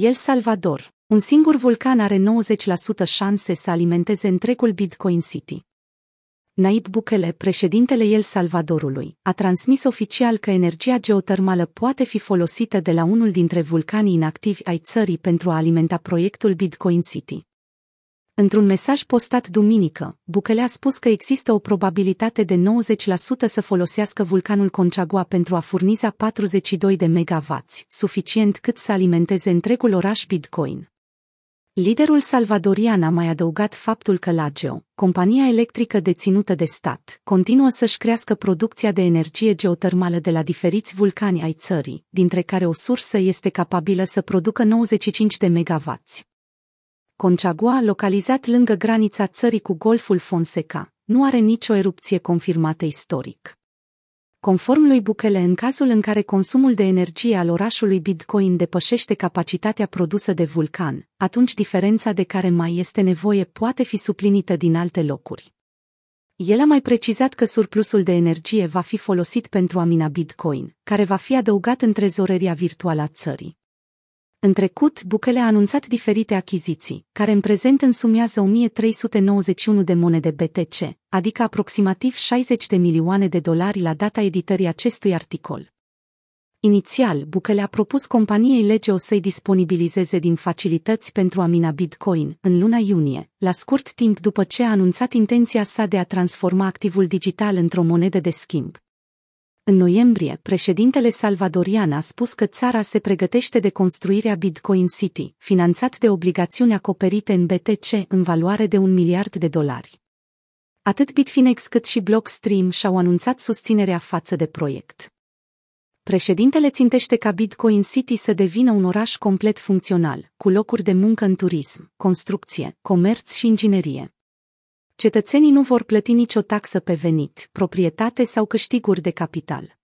El Salvador. Un singur vulcan are 90% șanse să alimenteze întregul Bitcoin City. Naib Bukele, președintele El Salvadorului, a transmis oficial că energia geotermală poate fi folosită de la unul dintre vulcanii inactivi ai țării pentru a alimenta proiectul Bitcoin City. Într-un mesaj postat duminică, Bukele a spus că există o probabilitate de 90% să folosească vulcanul Conchagua pentru a furniza 42 de megawatts, suficient cât să alimenteze întregul oraș Bitcoin. Liderul salvadorian a mai adăugat faptul că Lageo, compania electrică deținută de stat, continuă să-și crească producția de energie geotermală de la diferiți vulcani ai țării, dintre care o sursă este capabilă să producă 95 de megawatts. Conchagua, localizat lângă granița țării cu Golful Fonseca, nu are nicio erupție confirmată istoric. Conform lui Bukele, în cazul în care consumul de energie al orașului Bitcoin depășește capacitatea produsă de vulcan, atunci diferența de care mai este nevoie poate fi suplinită din alte locuri. El a mai precizat că surplusul de energie va fi folosit pentru a mina Bitcoin, care va fi adăugat în trezoreria virtuală a țării. În trecut, Bukele a anunțat diferite achiziții, care în prezent însumează 1391 de monede BTC, adică aproximativ 60 de milioane de dolari la data editării acestui articol. Inițial, Bukele a propus companiei Legeo să-i disponibilizeze din facilități pentru a mina Bitcoin în luna iunie, la scurt timp după ce a anunțat intenția sa de a transforma activul digital într-o monedă de schimb. În noiembrie, președintele salvadorian a spus că țara se pregătește de construirea Bitcoin City, finanțat de obligațiuni acoperite în BTC în valoare de un miliard de dolari. Atât Bitfinex cât și Blockstream și-au anunțat susținerea față de proiect. Președintele țintește ca Bitcoin City să devină un oraș complet funcțional, cu locuri de muncă în turism, construcție, comerț și inginerie. Cetățenii nu vor plăti nicio taxă pe venit, proprietate sau câștiguri de capital.